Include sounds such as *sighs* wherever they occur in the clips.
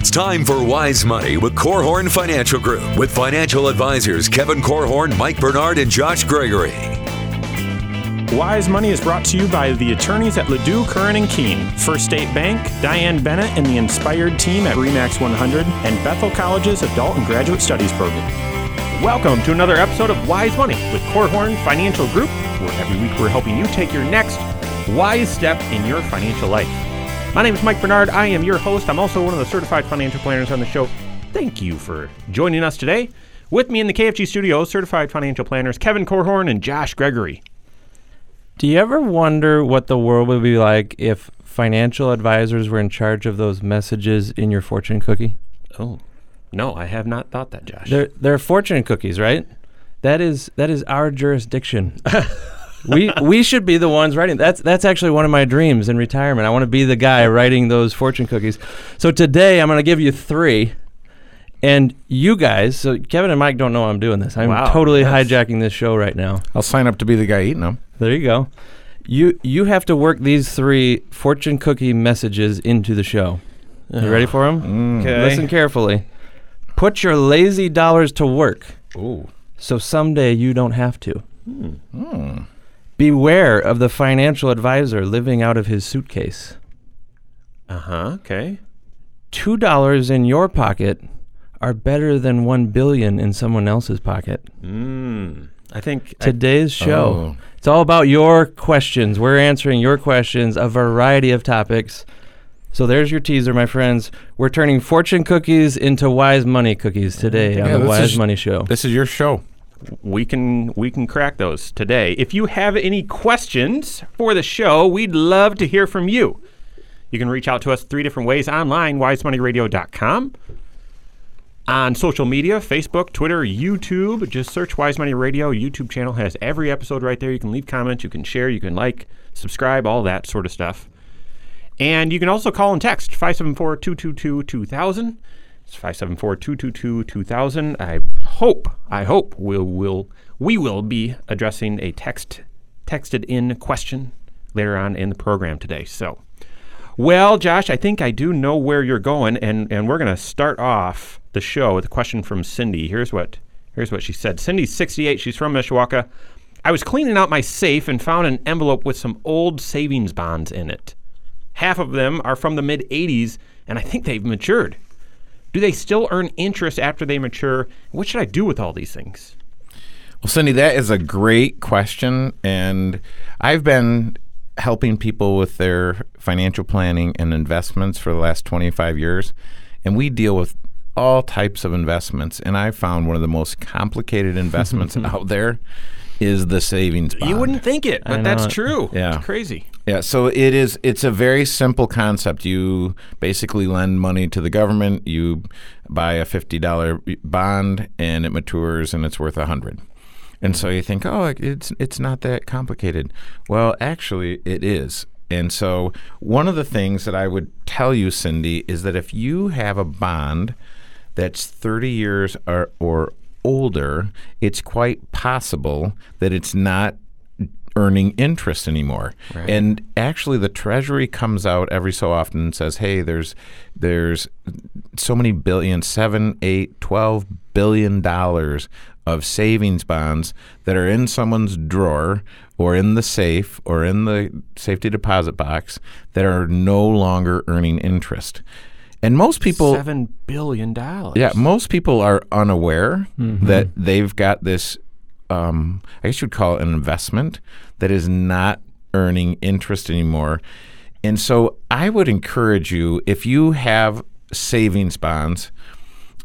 It's time for Wise Money with Korhorn Financial Group with financial advisors Kevin Korhorn, Mike Bernard, and Josh Gregory. Wise Money is brought to you by the attorneys at LaDue, Curran and Kuehn, First State Bank, Diane Bennett and the Inspired team at Remax 100, and Bethel College's Adult and Graduate Studies program. Welcome to another episode of Wise Money with Korhorn Financial Group, where every week we're helping you take your next wise step in your financial life. My name is Mike Bernard. I am your host. I'm also one of the certified financial planners on the show. Thank you for joining us today. With me in the KFG studios, certified financial planners Kevin Korhorn and Josh Gregory. Do you ever wonder what the world would be like if financial advisors were in charge of those messages in your fortune cookie? Oh, no, I have not thought that, Josh. They're they're fortune cookies, right? That is that is our jurisdiction. *laughs* we we should be the ones writing. That's that's actually one of my dreams in retirement. I want to be the guy writing those fortune cookies. So today I'm going to give you three. And you guys, so Kevin and Mike don't know I'm doing this. I'm Wow, totally yes. hijacking this show right now. I'll sign up to be the guy eating them. There you go. You you have to work these three fortune cookie messages into the show. You ready for them? Mm. Okay. Listen carefully. Put your lazy dollars to work, Ooh. so someday you don't have to. Hmm. Hmm. Beware of the financial advisor living out of his suitcase. Uh huh. Okay. Two dollars in your pocket are better than one billion in someone else's pocket. Mm. I think I- Today's show. Oh. It's all about your questions. We're answering your questions, a variety of topics. So there's your teaser, my friends. We're turning fortune cookies into wise money cookies today on the Wise is- Money Show. This is your show. We can we can crack those today. If you have any questions for the show, we'd love to hear from you. You can reach out to us three different ways online, wisemoneyradio.com. On social media, Facebook, Twitter, YouTube, just search Wise Money Radio. YouTube channel has every episode right there. You can leave comments, you can share, you can like, subscribe, all that sort of stuff. And you can also call and text 574 222 2000. It's 574 222 2000. I hope, I hope we'll, we'll, we will be addressing a text texted in question later on in the program today. So, well, Josh, I think I do know where you're going, and, and we're going to start off the show with a question from Cindy. Here's what here's what she said. Cindy's 68. She's from Mishawaka. I was cleaning out my safe and found an envelope with some old savings bonds in it. Half of them are from the mid 80s, and I think they've matured. Do they still earn interest after they mature? What should I do with all these things? Well, Cindy, that is a great question. And I've been helping people with their financial planning and investments for the last 25 years. And we deal with all types of investments. And I found one of the most complicated investments *laughs* out there is the savings bond. You wouldn't think it, but that's true. Yeah. It's crazy. Yeah, so it is. It's a very simple concept. You basically lend money to the government. You buy a fifty dollar bond, and it matures, and it's worth a hundred. And so you think, oh, it's it's not that complicated. Well, actually, it is. And so one of the things that I would tell you, Cindy, is that if you have a bond that's 30 years or, or older, it's quite possible that it's not earning interest anymore. And actually the treasury comes out every so often and says, "Hey, there's there's so many billion, seven, eight, twelve billion dollars of savings bonds that are in someone's drawer or in the safe or in the safety deposit box that are no longer earning interest." And most people Seven billion dollars. yeah, most people are unaware mm-hmm. that they've got this. Um, I guess you'd call it an investment that is not earning interest anymore. And so I would encourage you if you have savings bonds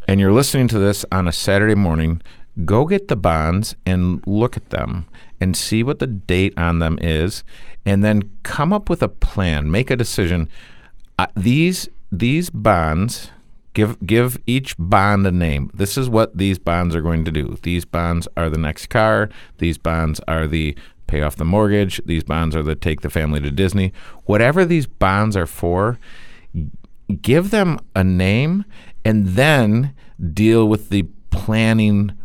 and you're listening to this on a Saturday morning, go get the bonds and look at them and see what the date on them is, and then come up with a plan. Make a decision. Uh, these these bonds give give each bond a name. This is what these bonds are going to do. These bonds are the next car. These bonds are the pay off the mortgage. These bonds are the take the family to Disney. Whatever these bonds are for, give them a name and then deal with the planning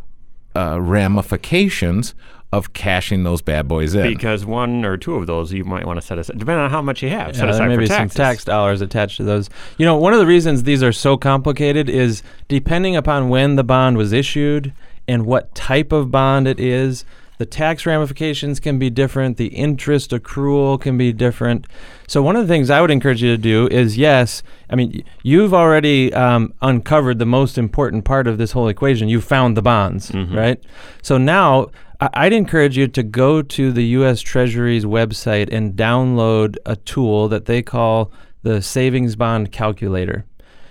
uh, ramifications of cashing those bad boys in. because one or two of those you might want to set aside, depending on how much you have. set Yeah, aside there may for be some tax dollars attached to those. You know, one of the reasons these are so complicated is depending upon when the bond was issued and what type of bond it is, the tax ramifications can be different, the interest accrual can be different. So, one of the things I would encourage you to do is yes, I mean, you've already um, uncovered the most important part of this whole equation. You found the bonds, right? So, now I'd encourage you to go to the U.S. Treasury's website and download a tool that they call the Savings Bond Calculator.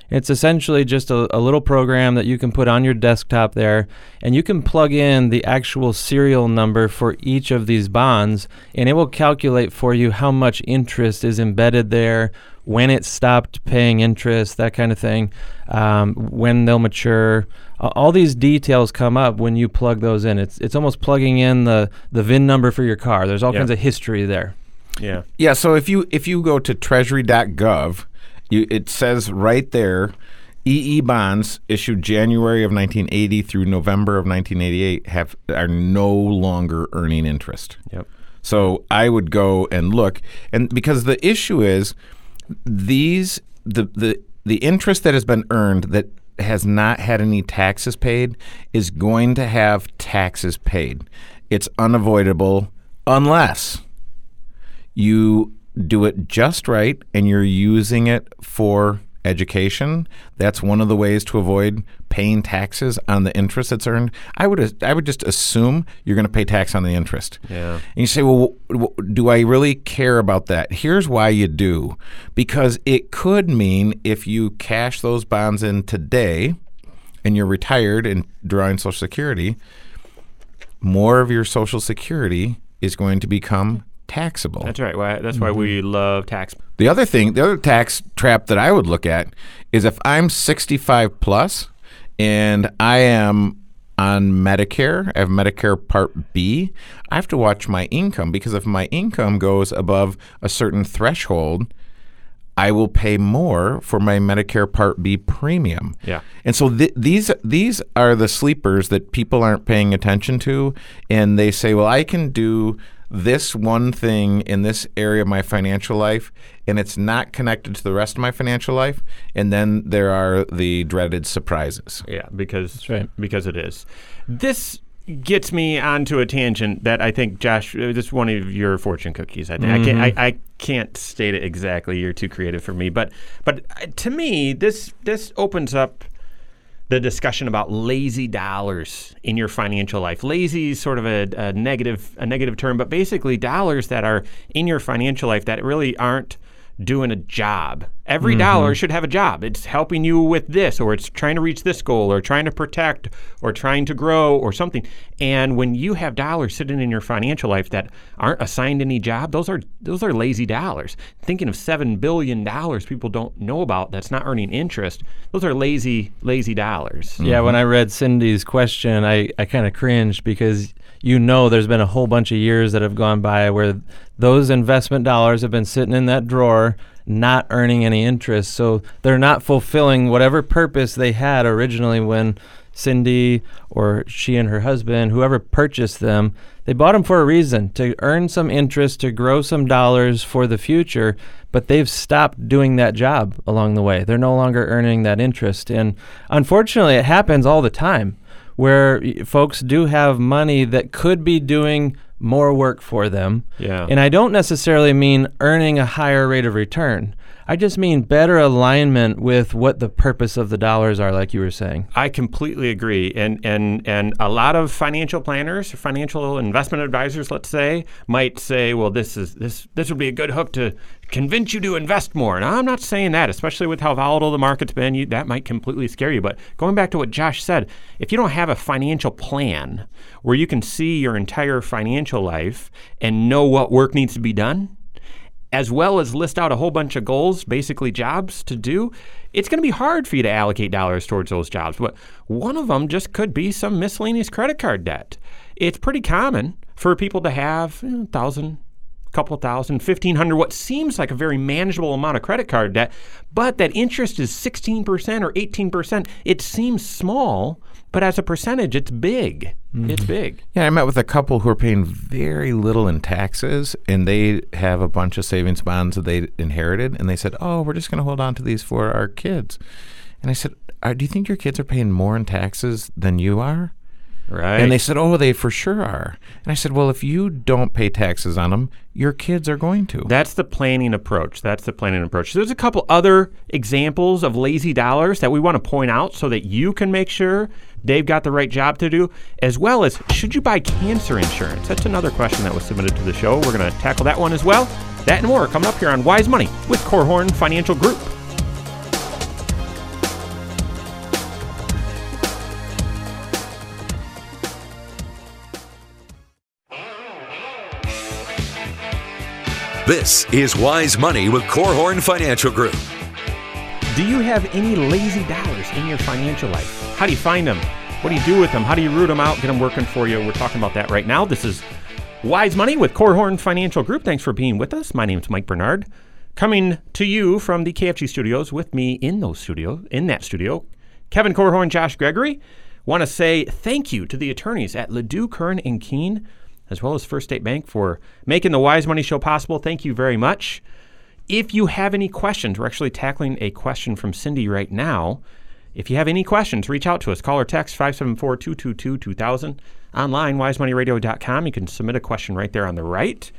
It's essentially just a, a little program that you can put on your desktop there, and you can plug in the actual serial number for each of these bonds, and it will calculate for you how much interest is embedded there, when it stopped paying interest, that kind of thing, um, when they'll mature. A- All these details come up when you plug those in. It's it's almost plugging in the the VIN number for your car. There's all Yeah. kinds of history there. Yeah. Yeah, so if you if you go to treasury.gov, you it says right there EE bonds issued January of 1980 through November of 1988 have are no longer earning interest. Yep. So I would go and look and because the issue is these the the the interest that has been earned that has not had any taxes paid is going to have taxes paid. It's unavoidable unless you do it just right and you're using it for education that's one of the ways to avoid paying taxes on the interest that's earned. I would i would just assume you're going to pay tax on the interest. Yeah. and you say well w- w- do i really care about that? Here's why you do. Because it could mean if you cash those bonds in today and you're retired and drawing social security more of your social security is going to become taxable That's right. Why, that's why we mm-hmm. love tax. the other thing, the other tax trap that I would look at is if I'm 65 plus and I am on Medicare, I have Medicare Part B, I have to watch my income because if my income goes above a certain threshold, I will pay more for my Medicare Part B premium. Yeah. And so th- these these are the sleepers that people aren't paying attention to, and they say, "Well, I can do this one thing in this area of my financial life, and it's not connected to the rest of my financial life." And then there are the dreaded surprises. Yeah, because right. because it is. This gets me onto a tangent that I think Josh, uh, this is one of your fortune cookies. I think I can't I, I can't state it exactly. You're too creative for me, but but uh, to me, this this opens up the discussion about lazy dollars in your financial life. Lazy is sort of a, a negative a negative term, but basically dollars that are in your financial life that really aren't doing a job. Every mm-hmm. dollar should have a job. It's helping you with this, or it's trying to reach this goal, or trying to protect, or trying to grow, or something. And when you have dollars sitting in your financial life that aren't assigned any job, those are those are lazy dollars. Thinking of seven billion dollars people don't know about that's not earning interest. Those are lazy lazy dollars. Yeah, when mm-hmm. I read Cindy's question, I, I kind of cringed because you know there's been a whole bunch of years that have gone by where those investment dollars have been sitting in that drawer not earning any interest. So they're not fulfilling whatever purpose they had originally when Cindy or she and her husband, whoever purchased them, they bought them for a reason to earn some interest, to grow some dollars for the future, but they've stopped doing that job along the way. They're no longer earning that interest. And unfortunately, it happens all the time where folks do have money that could be doing more work for them. Yeah. And I don't necessarily mean earning a higher rate of return. I just mean better alignment with what the purpose of the dollars are, like you were saying. I completely agree, and and and a lot of financial planners, or financial investment advisors, let's say, might say, "Well, this is this this would be a good hook to convince you to invest more." And I'm not saying that, especially with how volatile the market's been. You, that might completely scare you. But going back to what Josh said, if you don't have a financial plan where you can see your entire financial life and know what work needs to be done, as well as list out a whole bunch of goals, basically jobs to do, it's going to be hard for you to allocate dollars towards those jobs. But one of them just could be some miscellaneous credit card debt. It's pretty common for people to have you know, thousand, couple thousand, fifteen hundred, what seems like a very manageable amount of credit card debt, but that interest is 16% or 18%. It seems small, but as a percentage, it's big. It's big. Yeah, I met with a couple who are paying very little in taxes, and they have a bunch of savings bonds that they inherited, and they said, "Oh, we're just going to hold on to these for our kids." And I said, uh, "Do you think your kids are paying more in taxes than you are?" Right. And they said, "Oh, they for sure are." And I said, "Well, if you don't pay taxes on them, your kids are going to." That's the planning approach. That's the planning approach. There's a couple other examples of lazy dollars that we want to point out so that you can make sure they've got the right job to do, as well as should you buy cancer insurance? That's another question that was submitted to the show. We're going to tackle that one as well. That and more coming up here on Wise Money with Korhorn Financial Group. This is Wise Money with Korhorn Financial Group. Do you have any lazy dollars in your financial life? How do you find them? What do you do with them? How do you root them out, get them working for you? We're talking about that right now. This is Wise Money with Korhorn Financial Group. Thanks for being with us. My name is Mike Bernard. Coming to you from the KFG studios with me in those studios, in that studio, Kevin Korhorn, Josh Gregory. Want to say thank you to the attorneys at LaDue, Curran, and Kuehn, as well as First State Bank for making the Wise Money Show possible. Thank you very much. If you have any questions, we're actually tackling a question from Cindy right now. If you have any questions, reach out to us. Call or text 574 222 2000. Online, wisemoneyradio.com. You can submit a question right there on the right.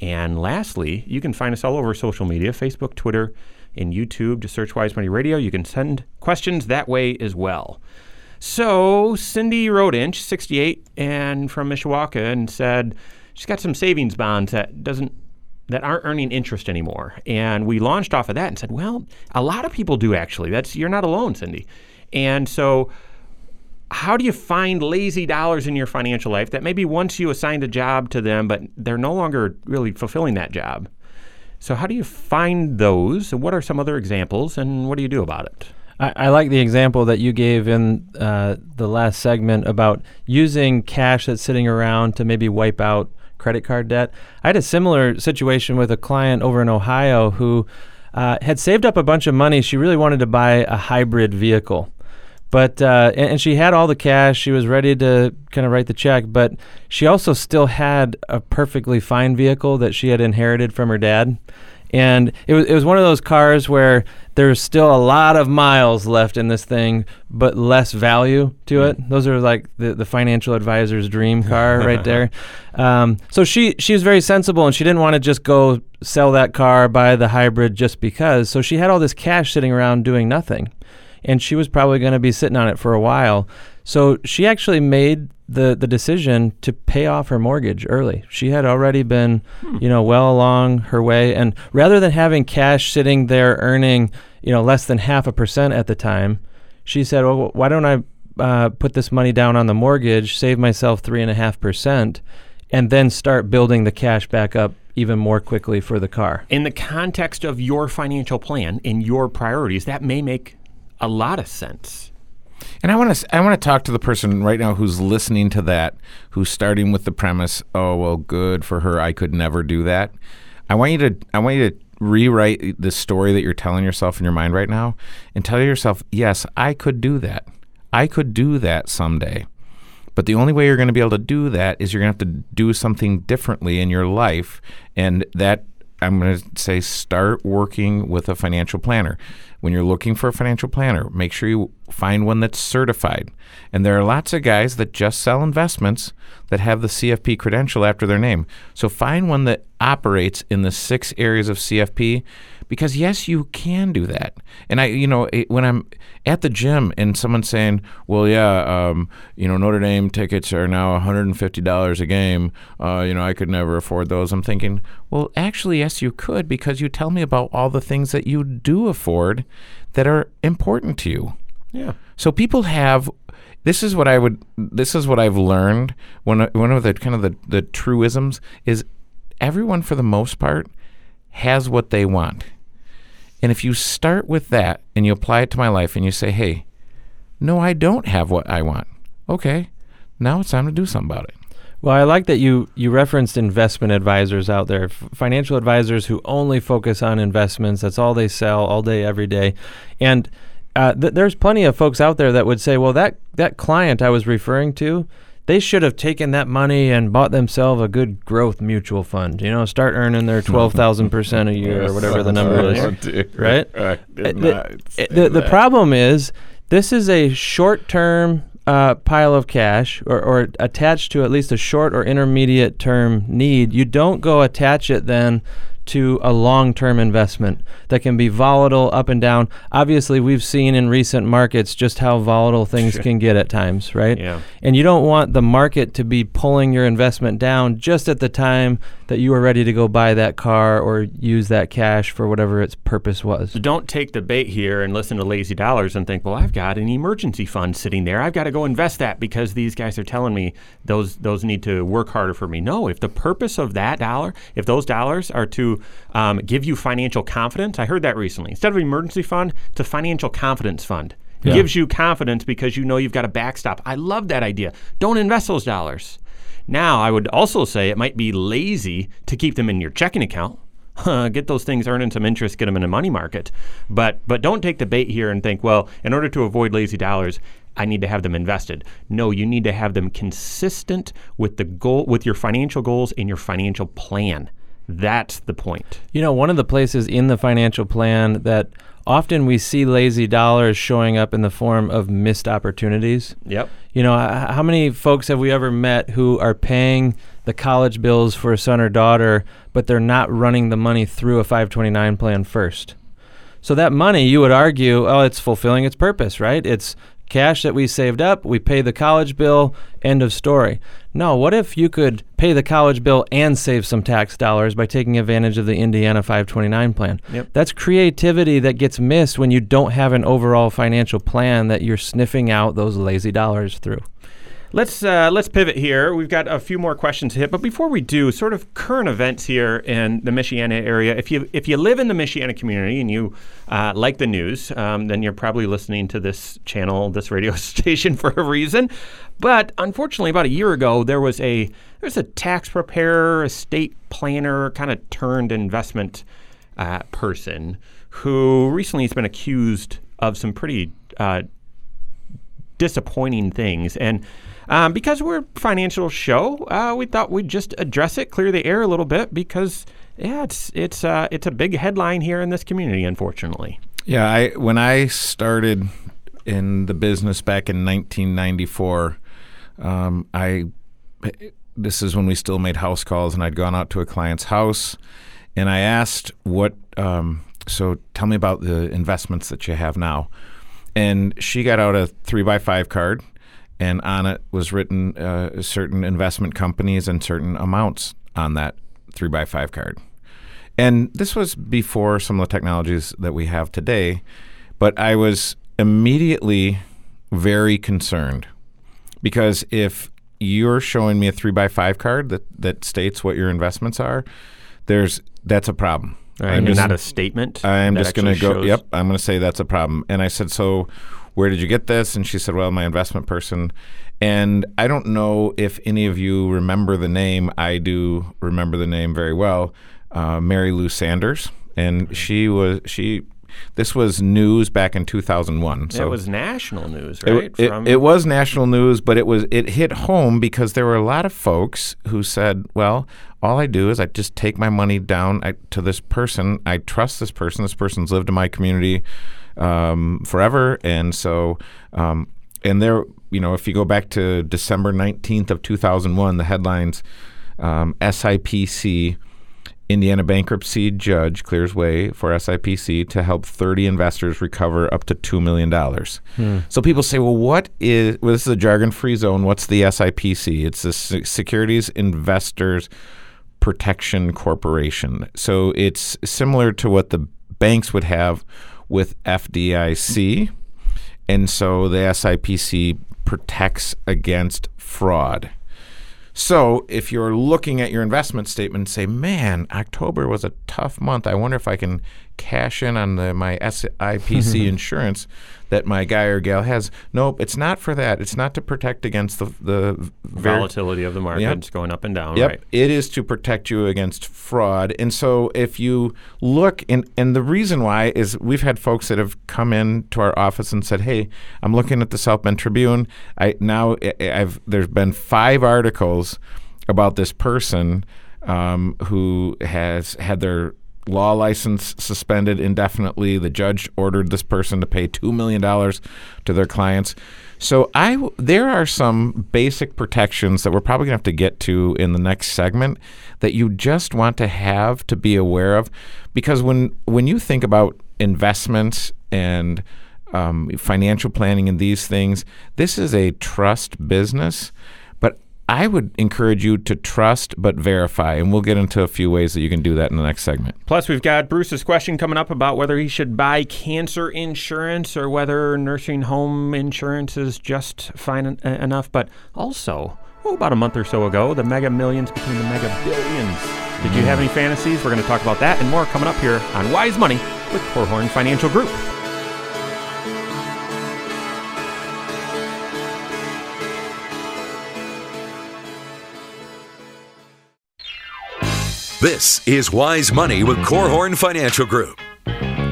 And lastly, you can find us all over social media Facebook, Twitter, and YouTube. Just search Wise Money Radio. You can send questions that way as well. So Cindy she's 68 and from Mishawaka, and said she's got some savings bonds that doesn't that aren't earning interest anymore. And we launched off of that and said, well, a lot of people do actually. That's you're not alone, Cindy. And so how do you find lazy dollars in your financial life that maybe once you assigned a job to them, but they're no longer really fulfilling that job? So how do you find those? What are some other examples? And what do you do about it? I, I like the example that you gave in uh, the last segment about using cash that's sitting around to maybe wipe out credit card debt. I had a similar situation with a client over in Ohio who uh, had saved up a bunch of money. She really wanted to buy a hybrid vehicle. But uh, and, and she had all the cash. She was ready to kind of write the check. But she also still had a perfectly fine vehicle that she had inherited from her dad. And it was it was one of those cars where there's still a lot of miles left in this thing, but less value to it. Those are like the, the financial advisor's dream car *laughs* right there. Um, so she she was very sensible, and she didn't want to just go sell that car, buy the hybrid just because. So she had all this cash sitting around doing nothing, and she was probably going to be sitting on it for a while. So she actually made the the decision to pay off her mortgage early. She had already been, you know, well along her way, and rather than having cash sitting there earning, you know, less than half a percent at the time, she said, "Well, why don't I uh, put this money down on the mortgage, save myself three and a half percent, and then start building the cash back up even more quickly for the car." In the context of your financial plan and your priorities, that may make a lot of sense. And I want to I want to talk to the person right now who's listening to that, who's starting with the premise, "Oh, well, good for her. I could never do that." I want you to I want you to rewrite the story that you're telling yourself in your mind right now and tell yourself, "Yes, I could do that. I could do that someday." But the only way you're going to be able to do that is you're going to have to do something differently in your life, and that I'm going to say start working with a financial planner. When you're looking for a financial planner, make sure you find one that's certified. And there are lots of guys that just sell investments that have the CFP credential after their name. So find one that operates in the six areas of CFP because yes, you can do that. And I, you know, it, when I'm at the gym and someone's saying, "Well, yeah, um, you know, Notre Dame tickets are now $150 a game. Uh, you know, I could never afford those." I'm thinking, well, actually, yes, you could because you tell me about all the things that you do afford that are important to you. Yeah. So people have. This is what I would. This is what I've learned. One one of the kind of the, the truisms is everyone for the most part has what they want. And if you start with that and you apply it to my life and you say, hey, no, I don't have what I want. Okay, now it's time to do something about it. Well, I like that you you referenced investment advisors out there, f- financial advisors who only focus on investments. That's all they sell all day, every day, and uh, th- there's plenty of folks out there that would say, well, that that client I was referring to, they should have taken that money and bought themselves a good growth mutual fund. You know, start earning their twelve thousand percent a year or whatever the number is. *laughs* Right? I Uh, did the, not the, the problem is this is a short-term uh, pile of cash or, or attached to at least a short or intermediate term need. You don't go attach it then to a long-term investment that can be volatile up and down. Obviously, we've seen in recent markets just how volatile things can get at times, right? Yeah. And you don't want the market to be pulling your investment down just at the time that you are ready to go buy that car or use that cash for whatever its purpose was. So don't take the bait here and listen to lazy dollars and think, well, I've got an emergency fund sitting there. I've got to go invest that because these guys are telling me those those need to work harder for me. No, if the purpose of that dollar, if those dollars are to um, give you financial confidence, I heard that recently. Instead of emergency fund, it's a financial confidence fund. It Yeah. gives you confidence because you know you've got a backstop. I love that idea. Don't invest those dollars. Now, I would also say it might be lazy to keep them in your checking account. *laughs* get those things earning some interest, get them in a money market. But but don't take the bait here and think, well, in order to avoid lazy dollars, I need to have them invested. No, you need to have them consistent with the goal with your financial goals and your financial plan. That's the point. You know, one of the places in the financial plan that often we see lazy dollars showing up in the form of missed opportunities. Yep. You know, how many folks have we ever met who are paying the college bills for a son or daughter, but they're not running the money through a 529 plan first? So that money, you would argue, oh, it's fulfilling its purpose, right? It's cash that we saved up, we pay the college bill, end of story. No, what if you could pay the college bill and save some tax dollars by taking advantage of the Indiana 529 plan? Yep. That's creativity that gets missed when you don't have an overall financial plan that you're sniffing out those lazy dollars through. Let's uh, let's pivot here. We've got a few more questions to hit, but before we do, sort of current events here in the Michiana area. If you if you live in the Michiana community and you uh, like the news, um, then you're probably listening to this channel, this radio *laughs* station for a reason. But unfortunately, about a year ago, there was a there was a tax preparer, estate planner, kind of turned investment uh, person who recently has been accused of some pretty uh, disappointing things. And um, because we're a financial show, uh, we thought we'd just address it, clear the air a little bit, because yeah, it's it's uh, it's a big headline here in this community, unfortunately. Yeah, I when I started in the business back in 1994, um, I this is when we still made house calls, and I'd gone out to a client's house, and I asked what. Um, so tell me about the investments that you have now, and she got out a three by five card, and on it was written uh, certain investment companies and certain amounts on that three by five card. And this was before some of the technologies that we have today, but I was immediately very concerned because if you're showing me a three by five card that, that states what your investments are, there's that's a problem. Right, I'm just- not a statement. I'm just going to go. shows- Yep, I'm going to say that's a problem. And I said, so where did you get this? And she said, well, my investment person. And I don't know if any of you remember the name. I do remember the name very well. Uh, Mary Lou Sanders, and she was she. This was news back in 2001. So it was national news, it, right? it, From- it was national news, but it was it hit home because there were a lot of folks who said, "Well, all I do is I just take my money down I, to this person. I trust this person. This person's lived in my community um, forever, and so um, and there, you know, if you go back to December nineteenth of two thousand one, the headlines: um, SIPC. Indiana bankruptcy judge clears way for SIPC to help 30 investors recover up to $2 million. Hmm. So people say, well, what is, well, this is a jargon free zone. What's the SIPC? It's the Se- Securities Investors Protection Corporation. So it's similar to what the banks would have with FDIC. And so the SIPC protects against fraud. So if you're looking at your investment statement and say, man, October was a tough month, I wonder if I can cash in on the, my SIPC *laughs* insurance that my guy or gal has. Nope, it's not for that. It's not to protect against the the ver- Volatility of the markets going up and down. Yep. Right. It is to protect you against fraud. And so if you look and and the reason why is we've had folks that have come in to our office and said, "Hey, I'm looking at the South Bend Tribune. I now I've there's been 5 articles about this person um, who has had their law license suspended indefinitely. The judge ordered this person to pay two million dollars to their clients. So I there are some basic protections that we're probably going to have to get to in the next segment that you just want to have to be aware of, because when when you think about investments and um, financial planning and these things, this is a trust business. I would encourage you to trust but verify, and we'll get into a few ways that you can do that in the next segment. Plus, we've got Bruce's question coming up about whether he should buy cancer insurance or whether nursing home insurance is just fine en- enough. But also, oh, about a month or so ago, the mega millions became the mega billions. Did you have any fantasies? We're going to talk about that and more coming up here on Wise Money with Korhorn Financial Group. This is Wise Money with Korhorn Financial Group.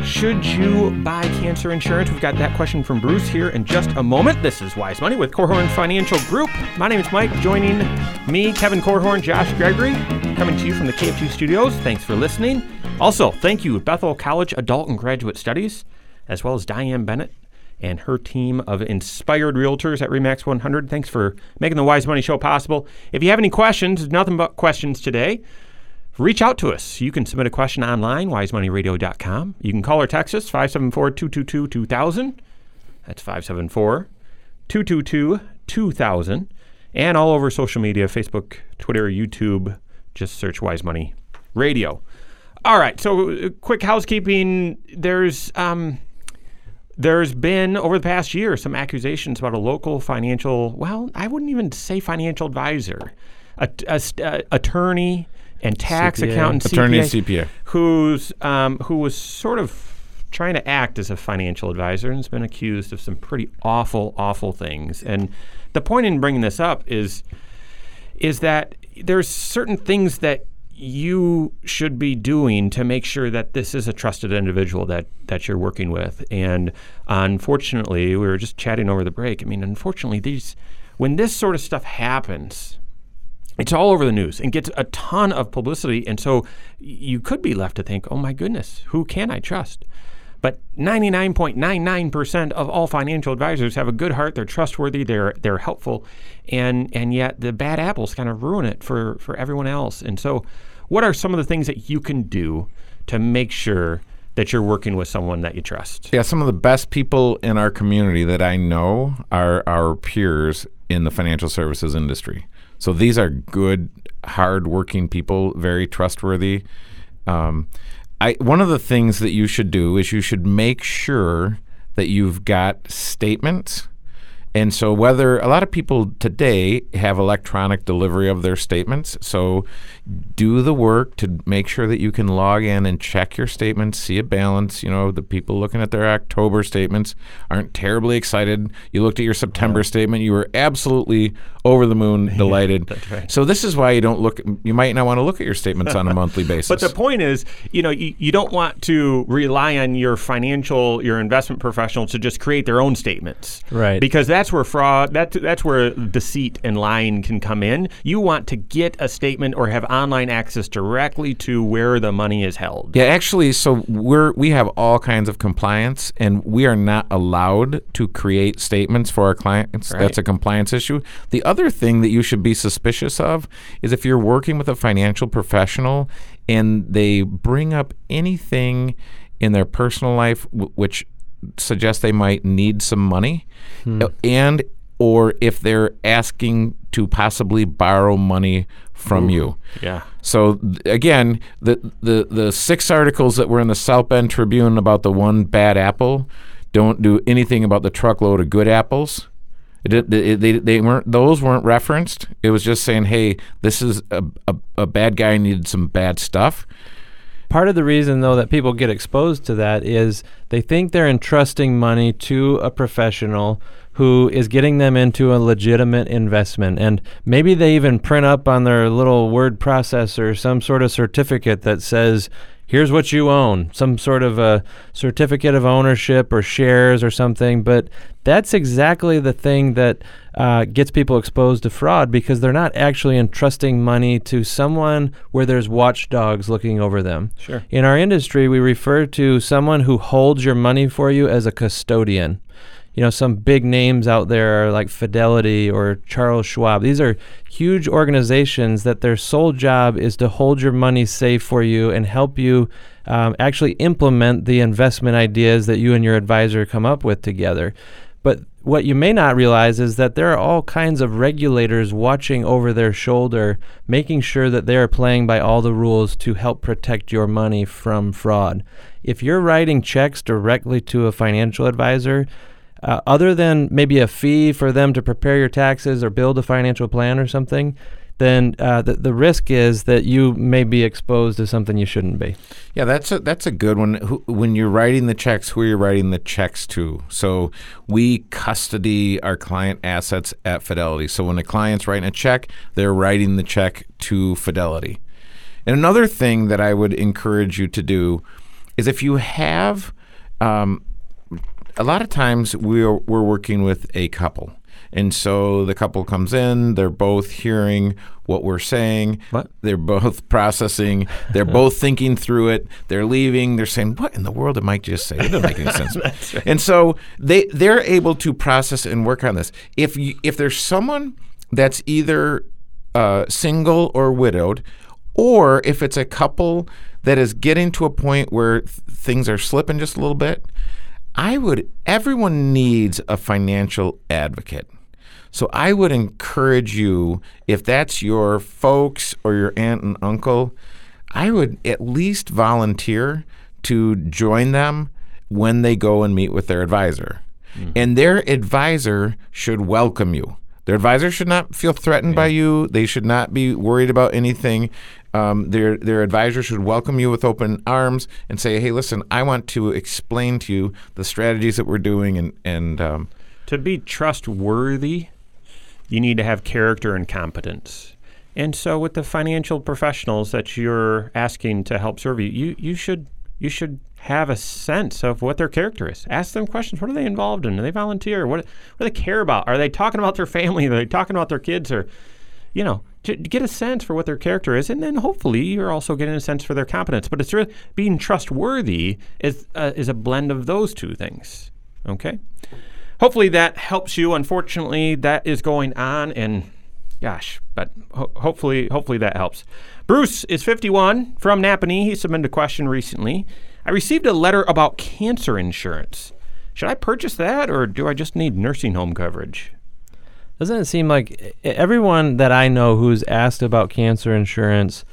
Should you buy cancer insurance? We've got that question from Bruce here in just a moment. This is Wise Money with Korhorn Financial Group. My name is Mike. Joining me, Kevin Korhorn, Josh Gregory, coming to you from the KFG studios. Thanks for listening. Also, thank you, Bethel College Adult and Graduate Studies, as well as Diane Bennett and her team of inspired realtors at Remax 100. Thanks for making the Wise Money Show possible. If you have any questions, nothing but questions today reach out to us. You can submit a question online, wisemoneyradio.com. You can call or text us, 574 222 2000. That's 574 222 2000. And all over social media Facebook, Twitter, YouTube. Just search Wise Money Radio. All right, so uh, quick housekeeping. There's. Um, there's been over the past year some accusations about a local financial well i wouldn't even say financial advisor a, a st- uh, attorney and tax CPA. accountant Attorney CPA, CPA. who's um, who was sort of trying to act as a financial advisor and has been accused of some pretty awful awful things and the point in bringing this up is is that there's certain things that you should be doing to make sure that this is a trusted individual that that you're working with. And unfortunately, we were just chatting over the break. I mean, unfortunately, these when this sort of stuff happens, it's all over the news and gets a ton of publicity. And so you could be left to think, oh my goodness, who can I trust? But 99.99% of all financial advisors have a good heart. They're trustworthy. They're they're helpful, and and yet the bad apples kind of ruin it for for everyone else. And so, what are some of the things that you can do to make sure that you're working with someone that you trust? Yeah, some of the best people in our community that I know are our peers in the financial services industry. So these are good, hard-working people, very trustworthy. Um, I one of the things that you should do is you should make sure that you've got statements. And so, whether a lot of people today have electronic delivery of their statements, so do the work to make sure that you can log in and check your statements, see a balance. You know, the people looking at their October statements aren't terribly excited. You looked at your September statement, you were absolutely over the moon *laughs* delighted. that's right. So, this is why you don't look, you might not want to look at your statements on a monthly basis. *laughs* But the point is, you know, you, you don't want to rely on your financial, your investment professional to just create their own statements, Right. Because that's where fraud, that that's where deceit and lying can come in. You want to get a statement or have online access directly to where the money is held. Yeah, actually, so we're we have all kinds of compliance, and we are not allowed to create statements for our clients. Right. That's a compliance issue. The other thing that you should be suspicious of is if you're working with a financial professional and they bring up anything in their personal life w- which suggests they might need some money, uh, and or if they're asking to possibly borrow money from you. Yeah. So th- again, the, the the six articles that were in the South Bend Tribune about the one bad apple don't do anything about the truckload of good apples. It, did- they, they, they weren't those weren't referenced. It was just saying, hey, this is a, a, a bad guy needed some bad stuff. Part of the reason though that people get exposed to that is they think they're entrusting money to a professional who is getting them into a legitimate investment and maybe they even print up on their little word processor some sort of certificate that says here's what you own, some sort of a certificate of ownership or shares or something. But that's exactly the thing that uh, gets people exposed to fraud because they're not actually entrusting money to someone where there's watchdogs looking over them. Sure. In our industry, we refer to someone who holds your money for you as a custodian you know, some big names out there like Fidelity or Charles Schwab. These are huge organizations that their sole job is to hold your money safe for you and help you um, actually implement the investment ideas that you and your advisor come up with together. What you may not realize is that there are all kinds of regulators watching over their shoulder, making sure that they are playing by all the rules to help protect your money from fraud. If you're writing checks directly to a financial advisor, uh, other than maybe a fee for them to prepare your taxes or build a financial plan or something, then uh, the, the risk is that you may be exposed to something you shouldn't be. Yeah, that's a that's a good one. Who, when you're writing the checks, who are you writing the checks to? So we custody our client assets at Fidelity. So when a client's writing a check, they're writing the check to Fidelity. And another thing that I would encourage you to do is if you have um, a lot of times we're we're working with a couple. And so the couple comes in, they're both hearing what we're saying. What? They're both *laughs* processing. They're both thinking through it. They're leaving. They're saying, What in the world did Mike just say? It doesn't make any sense. *laughs* right. And so they they're able to process and work on this. If you, if there's someone that's either uh, single or widowed, or if it's a couple that is getting to a point where th- things are slipping just a little bit, I would, everyone needs a financial advocate. So I would encourage you, if that's your folks or your aunt and uncle, I would at least volunteer to join them when they go and meet with their advisor. Mm. And their advisor should welcome you. Their advisor should not feel threatened yeah. by you. They should not be worried about anything. Um, their their advisor should welcome you with open arms and say, "Hey, listen, I want to explain to you the strategies that we're doing." And and um, to be trustworthy, you need to have character and competence. And so, with the financial professionals that you're asking to help serve you, you you should you should have a sense of what their character is. Ask them questions. What are they involved in? Do they volunteer? What, what do they care about? Are they talking about their family? Are they talking about their kids? Or, you know, to, to get a sense for what their character is. And then hopefully you're also getting a sense for their competence. But it's really being trustworthy is, uh, is a blend of those two things. Okay? Hopefully that helps you. Unfortunately, that is going on. And gosh, but ho- hopefully, hopefully that helps. Bruce is 51 from Nappanee. He submitted a question recently. I received a letter about cancer insurance. Should I purchase that or do I just need nursing home coverage? Doesn't it seem like everyone that I know who's asked about cancer insurance,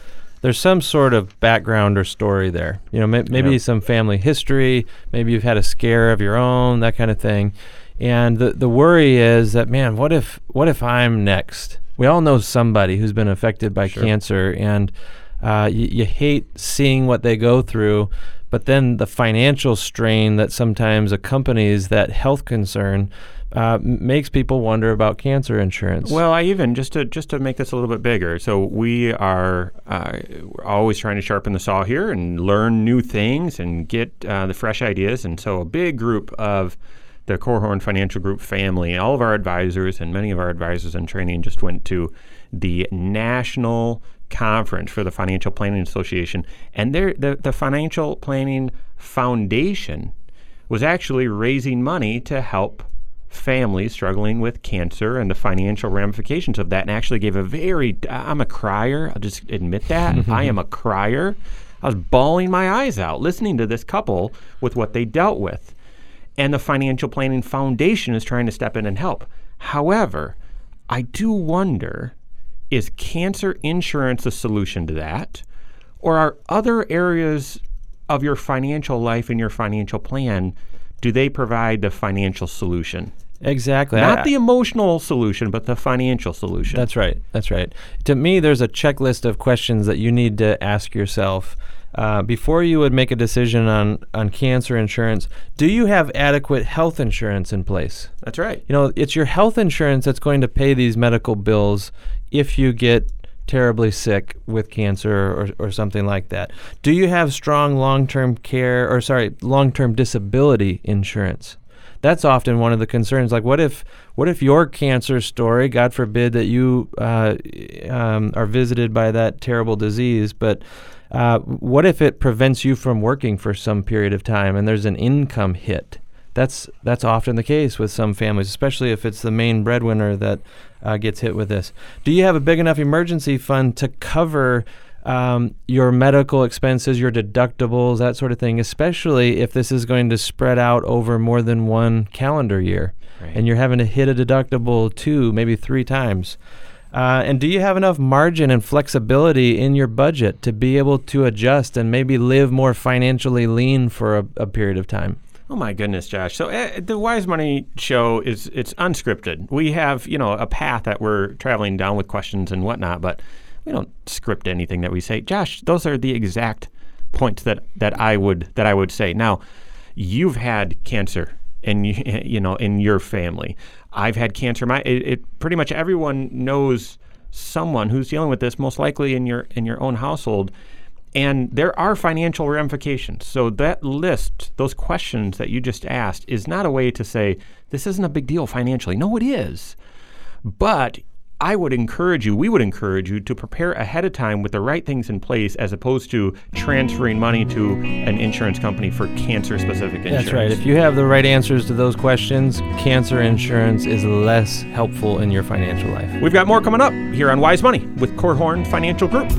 there's some sort of background or story there. You know, may, maybe yep. some family history, maybe you've had a scare of your own, that kind of thing. And the the worry is that man, what if what if I'm next? We all know somebody who's been affected by sure. cancer, and uh, you, you hate seeing what they go through but then the financial strain that sometimes accompanies that health concern uh, makes people wonder about cancer insurance. Well, I even just to just to make this a little bit bigger. So we are uh, always trying to sharpen the saw here and learn new things and get uh, the fresh ideas. And so a big group of the Korhorn Financial Group family, all of our advisors and many of our advisors in training just went to the national conference for the Financial Planning Association, and there the the Financial Planning Foundation was actually raising money to help families struggling with cancer and the financial ramifications of that, and actually gave a very I'm a crier. I'll just admit that *laughs* I am a crier. I was bawling my eyes out listening to this couple with what they dealt with. And the Financial Planning Foundation is trying to step in and help. However, I do wonder is cancer insurance a solution to that? Or are other areas of your financial life and your financial plan, do they provide the financial solution? Exactly. Not I, the emotional solution, but the financial solution. That's right. That's right. To me, there's a checklist of questions that you need to ask yourself uh, before you would make a decision on on cancer insurance, do you have adequate health insurance in place? That's right. You know, it's your health insurance that's going to pay these medical bills if you get terribly sick with cancer or, or something like that. Do you have strong long-term care or sorry, long-term disability insurance? That's often one of the concerns. Like, what if, what if your cancer story, God forbid that you uh, um, are visited by that terrible disease, but uh, what if it prevents you from working for some period of time and there's an income hit? That's that's often the case with some families, especially if it's the main breadwinner that uh, gets hit with this. Do you have a big enough emergency fund to cover um, your medical expenses, your deductibles, that sort of thing, especially if this is going to spread out over more than one calendar year Right. and you're having to hit a deductible two, maybe three times? Uh, and do you have enough margin and flexibility in your budget to be able to adjust and maybe live more financially lean for a, a period of time? Oh my goodness, Josh! So uh, the Wise Money Show is it's unscripted. We have you know a path that we're traveling down with questions and whatnot, but we don't script anything that we say. Josh, those are the exact points that that I would that I would say. Now, you've had cancer, and you *laughs* you know in your family. I've had cancer. My it, it pretty much everyone knows someone who's dealing with this, most likely in your in your own household. And there are financial ramifications. So that list, those questions that you just asked, is not a way to say this isn't a big deal financially. No, it is. But I would encourage you, we would encourage you to prepare ahead of time with the right things in place as opposed to transferring money to an insurance company for cancer specific insurance. That's right. If you have the right answers to those questions, cancer insurance is less helpful in your financial life. We've got more coming up here on Wise Money with Korhorn Financial Group.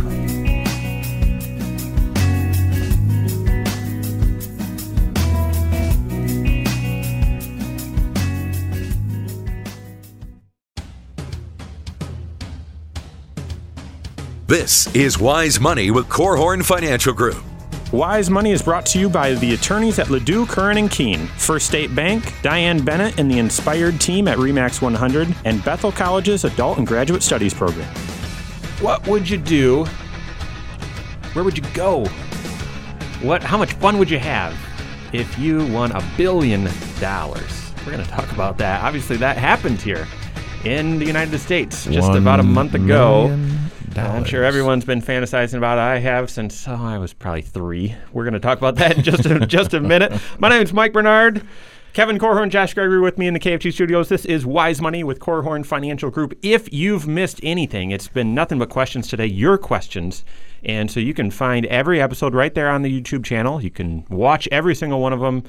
This is Wise Money with Korhorn Financial Group. Wise Money is brought to you by the attorneys at LaDue, Curran and Kuehn, First State Bank, Diane Bennett and the Inspired team at Remax 100, and Bethel College's Adult and Graduate Studies program. What would you do? Where would you go? What? How much fun would you have if you won a billion dollars? We're going to talk about that. Obviously, that happened here in the United States just about a month ago. million I'm sure everyone's been fantasizing about it. I have since oh, I was probably three. We're going to talk about that in just a, *laughs* just a minute. My name is Mike Bernard. Kevin Korhorn, Josh Gregory with me in the KFG studios. This is Wise Money with Korhorn Financial Group. If you've missed anything, it's been nothing but questions today, your questions. And so you can find every episode right there on the YouTube channel. You can watch every single one of them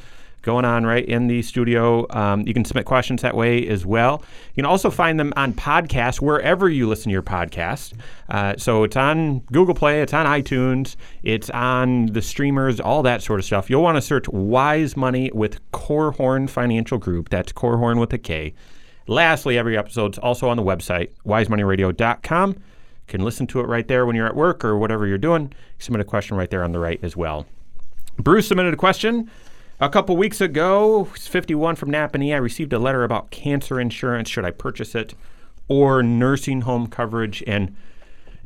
going on right in the studio. Um, you can submit questions that way as well. You can also find them on podcasts wherever you listen to your podcast. Uh, so it's on Google Play, it's on iTunes, it's on the streamers, all that sort of stuff. You'll want to search Wise Money with Korhorn Financial Group. That's Korhorn with a K. Lastly, every episode's also on the website, wisemoneyradio.com. You can listen to it right there when you're at work or whatever you're doing. Submit a question right there on the right as well. Bruce submitted a question. A couple weeks ago, 51 from Nappanee. I received a letter about cancer insurance. Should I purchase it or nursing home coverage? And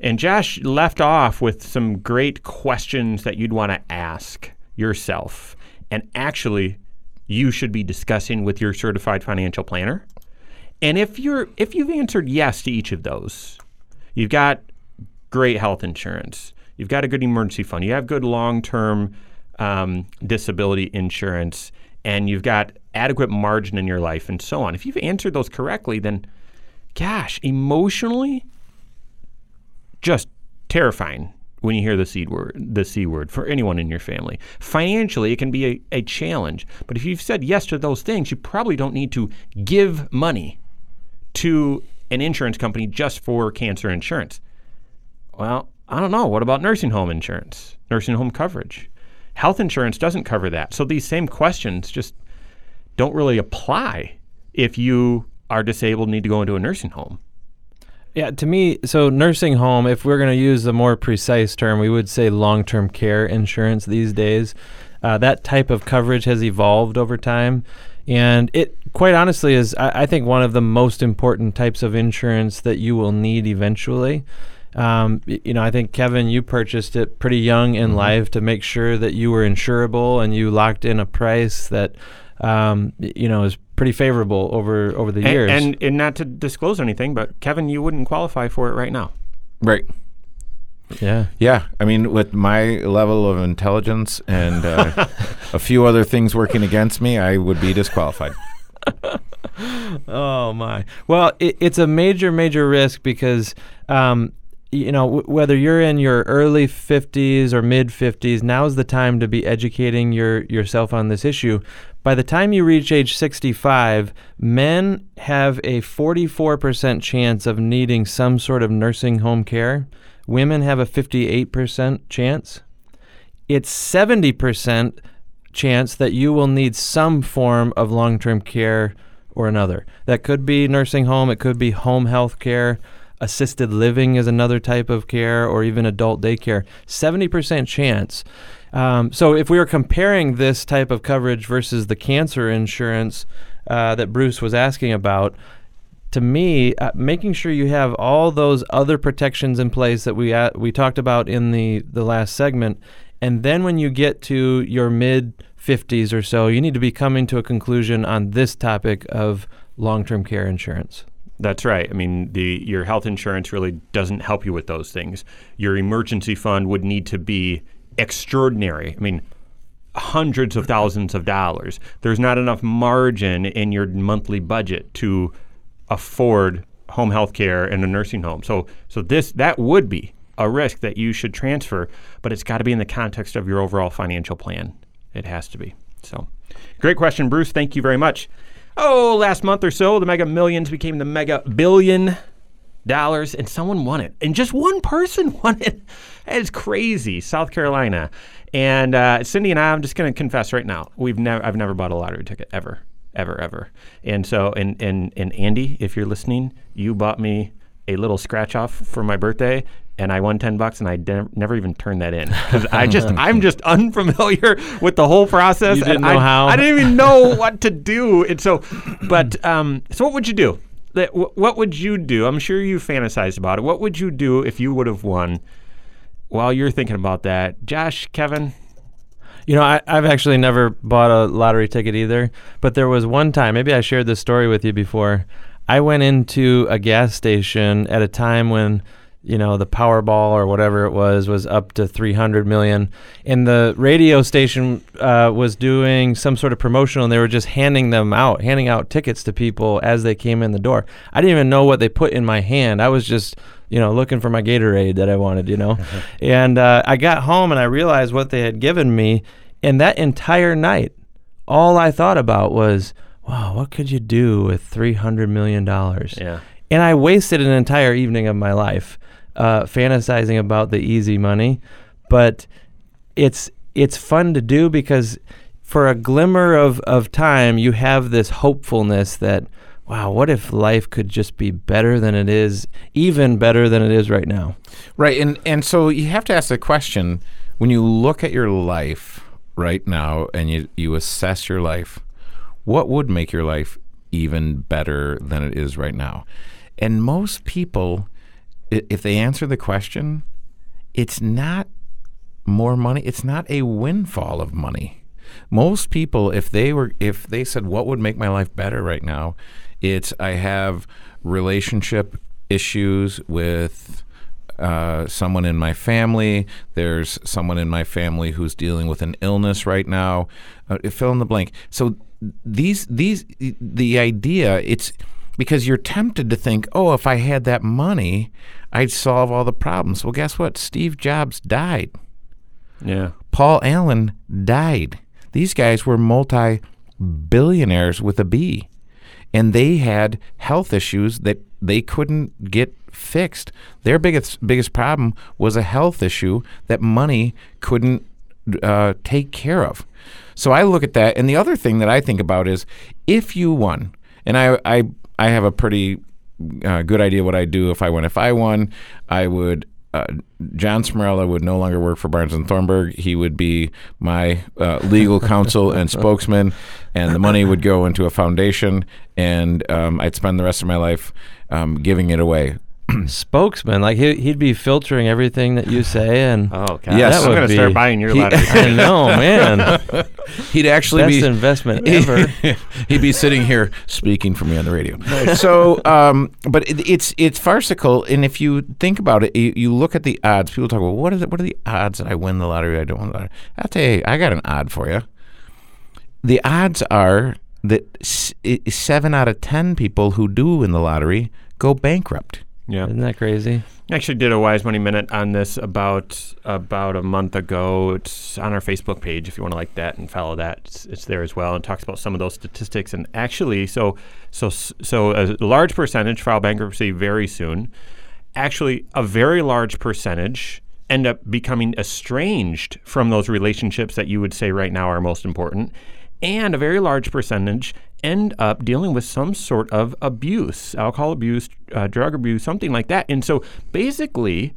and Josh left off with some great questions that you'd want to ask yourself. And actually, you should be discussing with your certified financial planner. And if you're if you've answered yes to each of those, you've got great health insurance, you've got a good emergency fund, you have good long-term um, disability insurance, and you've got adequate margin in your life, and so on. If you've answered those correctly, then gosh, emotionally, just terrifying when you hear the C word, the C word for anyone in your family. Financially, it can be a, a challenge. But if you've said yes to those things, you probably don't need to give money to an insurance company just for cancer insurance. Well, I don't know. What about nursing home insurance, nursing home coverage? Health insurance doesn't cover that. So these same questions just don't really apply if you are disabled and need to go into a nursing home. Yeah, to me, so nursing home, if we're going to use a more precise term, we would say long term care insurance these days. Uh, that type of coverage has evolved over time. And it, quite honestly, is, I, I think, one of the most important types of insurance that you will need eventually. Um, you know, I think Kevin, you purchased it pretty young in life to make sure that you were insurable and you locked in a price that, um, you know, is pretty favorable over over the And, years. and and not to disclose anything, but Kevin, you wouldn't qualify for it right now. Right. yeah, Yeah. I mean, with my level of intelligence and uh, *laughs* a few other things working against me, I would be disqualified. *laughs* Oh my! Well, it, it's a major, major risk because, um, you know, w- whether you're in your early 50s or mid 50s, now's the time to be educating your yourself on this issue. By the time you reach age 65, men have a 44% chance of needing some sort of nursing home care. Women have a 58% chance. It's 70% chance that you will need some form of long term care or another. That could be nursing home, it could be home health care, assisted living is another type of care, or even adult daycare. 70% chance. Um, so if we were comparing this type of coverage versus the cancer insurance uh, that Bruce was asking about, to me, uh, making sure you have all those other protections in place that we uh, we talked about in the the last segment, and then when you get to your mid 50s or so, you need to be coming to a conclusion on this topic of long-term care insurance. That's right. I mean, the your health insurance really doesn't help you with those things. Your emergency fund would need to be extraordinary. I mean, hundreds of thousands of dollars. There's not enough margin in your monthly budget to afford home health care and a nursing home. So so this that would be a risk that you should transfer, but it's got to be in the context of your overall financial plan. It has to be. So great question, Bruce. Thank you very much. Oh, last month or so, the Mega Millions became the Mega Billion dollars, and someone won it, and just one person *laughs* won it. That is crazy. South Carolina, and uh, Cindy and I. I'm just going to confess right now, we've never, I've never bought a lottery ticket ever, ever, ever. And so, and and and Andy, if you're listening, you bought me a little scratch off for my birthday. And I won ten bucks, and I de- never even turned that in I just *laughs* I'm just unfamiliar with the whole process. You didn't know I, how? I didn't even know *laughs* what to do. And so, but um, so what would you do? What would you do? I'm sure you fantasized about it. What would you do if you would have won? While you're thinking about that, Josh, Kevin, You know, I, I've actually never bought a lottery ticket either, but there was one time, maybe I shared this story with you before. I went into a gas station at a time when, you know, the Powerball or whatever it was was up to 300 million. And the radio station uh, was doing some sort of promotional and they were just handing them out, handing out tickets to people as they came in the door. I didn't even know what they put in my hand. I was just, you know, looking for my Gatorade that I wanted, you know. *laughs* and uh, I got home and I realized what they had given me. And that entire night, all I thought about was, wow, what could you do with $300 million? Yeah. And I wasted an entire evening of my life uh, fantasizing about the easy money. But it's it's fun to do because for a glimmer of, of time, you have this hopefulness that, wow, what if life could just be better than it is, even better than it is right now? Right, and and so you have to ask the question when you look at your life right now and you you assess your life, what would make your life even better than it is right now? And most people, if they answer the question, it's not more money. It's not a windfall of money. Most people, if they were, if they said, "What would make my life better right now?" It's I have relationship issues with uh, someone in my family. There's someone in my family who's dealing with an illness right now. Uh, fill in the blank. So these these the idea it's because you're tempted to think, oh, if I had that money, I'd solve all the problems. Well, guess what? Steve Jobs died. Yeah. Paul Allen died. These guys were multi billionaires with a B. And they had health issues that they couldn't get fixed. Their biggest biggest problem was a health issue that money couldn't uh, take care of. So I look at that, and the other thing that I think about is if you won, and I I, I have a pretty uh, good idea what I'd do if I won. If I won, I would. Uh, John Smarella would no longer work for Barnes and Thornburg. He would be my uh, legal counsel and *laughs* spokesman, and the money would go into a foundation, and um, I'd spend the rest of my life um, giving it away. *clears throat* spokesman. Like he, he'd be filtering everything that you *sighs* say, and Oh, God. Yes. that I'm going to start buying your He- lottery. *laughs* I know, man. *laughs* He'd actually Best be investment *laughs* ever. He'd be sitting here speaking for me on the radio. so, um, but it, it's it's farcical, and if you think about it, you, you look at the odds. People talk about what is it? What are the odds that I win the lottery? I don't win the lottery. I'll tell you, I got an odd for you. The odds are that s- i- seven out of ten people who do win the lottery go bankrupt. Yeah. Isn't that crazy? I actually did a Wise Money Minute on this about about a month ago. It's on our Facebook page if you want to like that and follow that. It's, it's there as well and talks about some of those statistics. And actually, so so so a large percentage file bankruptcy very soon. Actually, a very large percentage end up becoming estranged from those relationships that you would say right now are most important. And a very large percentage end up dealing with some sort of abuse, alcohol abuse, uh, drug abuse, something like that. And so basically,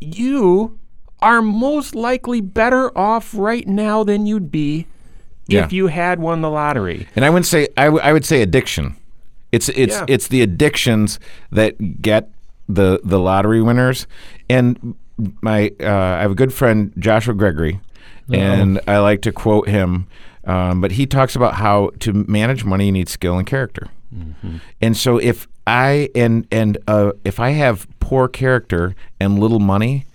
you are most likely better off right now than you'd be Yeah. if you had won the lottery. And I would say I, w- I would say addiction. It's it's Yeah. it's the addictions that get the the lottery winners. And my uh, I have a good friend Joshua Gregory, and I like to quote him. Um, but he talks about how to manage money you need skill and character. And so if I and and uh, if I have poor character and little money,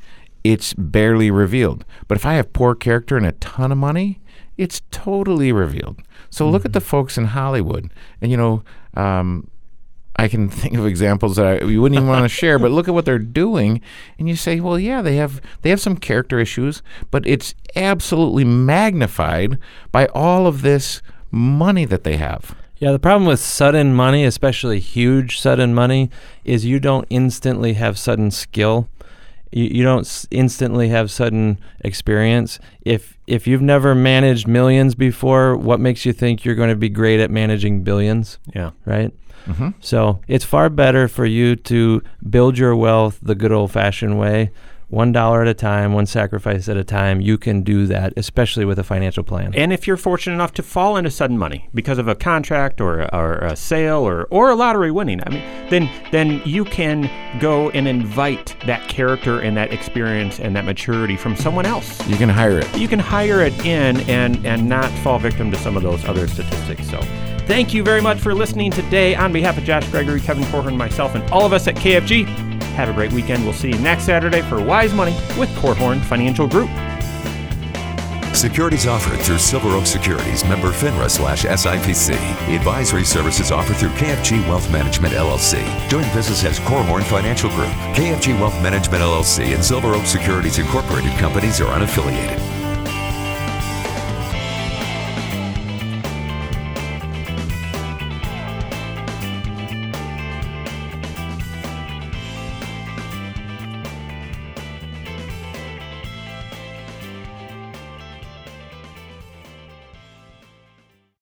it's barely revealed. But if I have poor character and a ton of money, it's totally revealed. So look at the folks in Hollywood, and you know, um, I can think of examples that I, you wouldn't even want to *laughs* share. But look at what they're doing, and you say, well, yeah, they have they have some character issues, but it's absolutely magnified by all of this money that they have. Yeah, the problem with sudden money, especially huge sudden money, is you don't instantly have sudden skill. You, you don't s- instantly have sudden experience. If if you've never managed millions before, what makes you think you're going to be great at managing billions? Yeah. right? Mm-hmm. So it's far better for you to build your wealth the good old fashioned way, one dollar at a time, one sacrifice at a time. You can do that, especially with a financial plan. And if you're fortunate enough to fall into sudden money because of a contract or, or a sale or, or a lottery winning, I mean, then then you can go and invite that character and that experience and that maturity from someone else. You can hire it. You can hire it in and and not fall victim to some of those other statistics. So, thank you very much for listening today. On behalf of Josh Gregory, Kevin Korhorn, myself, and all of us at KFG, have a great weekend. We'll see you next Saturday for Wise Money with Korhorn Financial Group. Securities offered through Silver Oak Securities, member FINRA slash SIPC. Advisory services offered through KFG Wealth Management LLC. Doing business as Korhorn Financial Group. KFG Wealth Management LLC and Silver Oak Securities Incorporated companies are unaffiliated.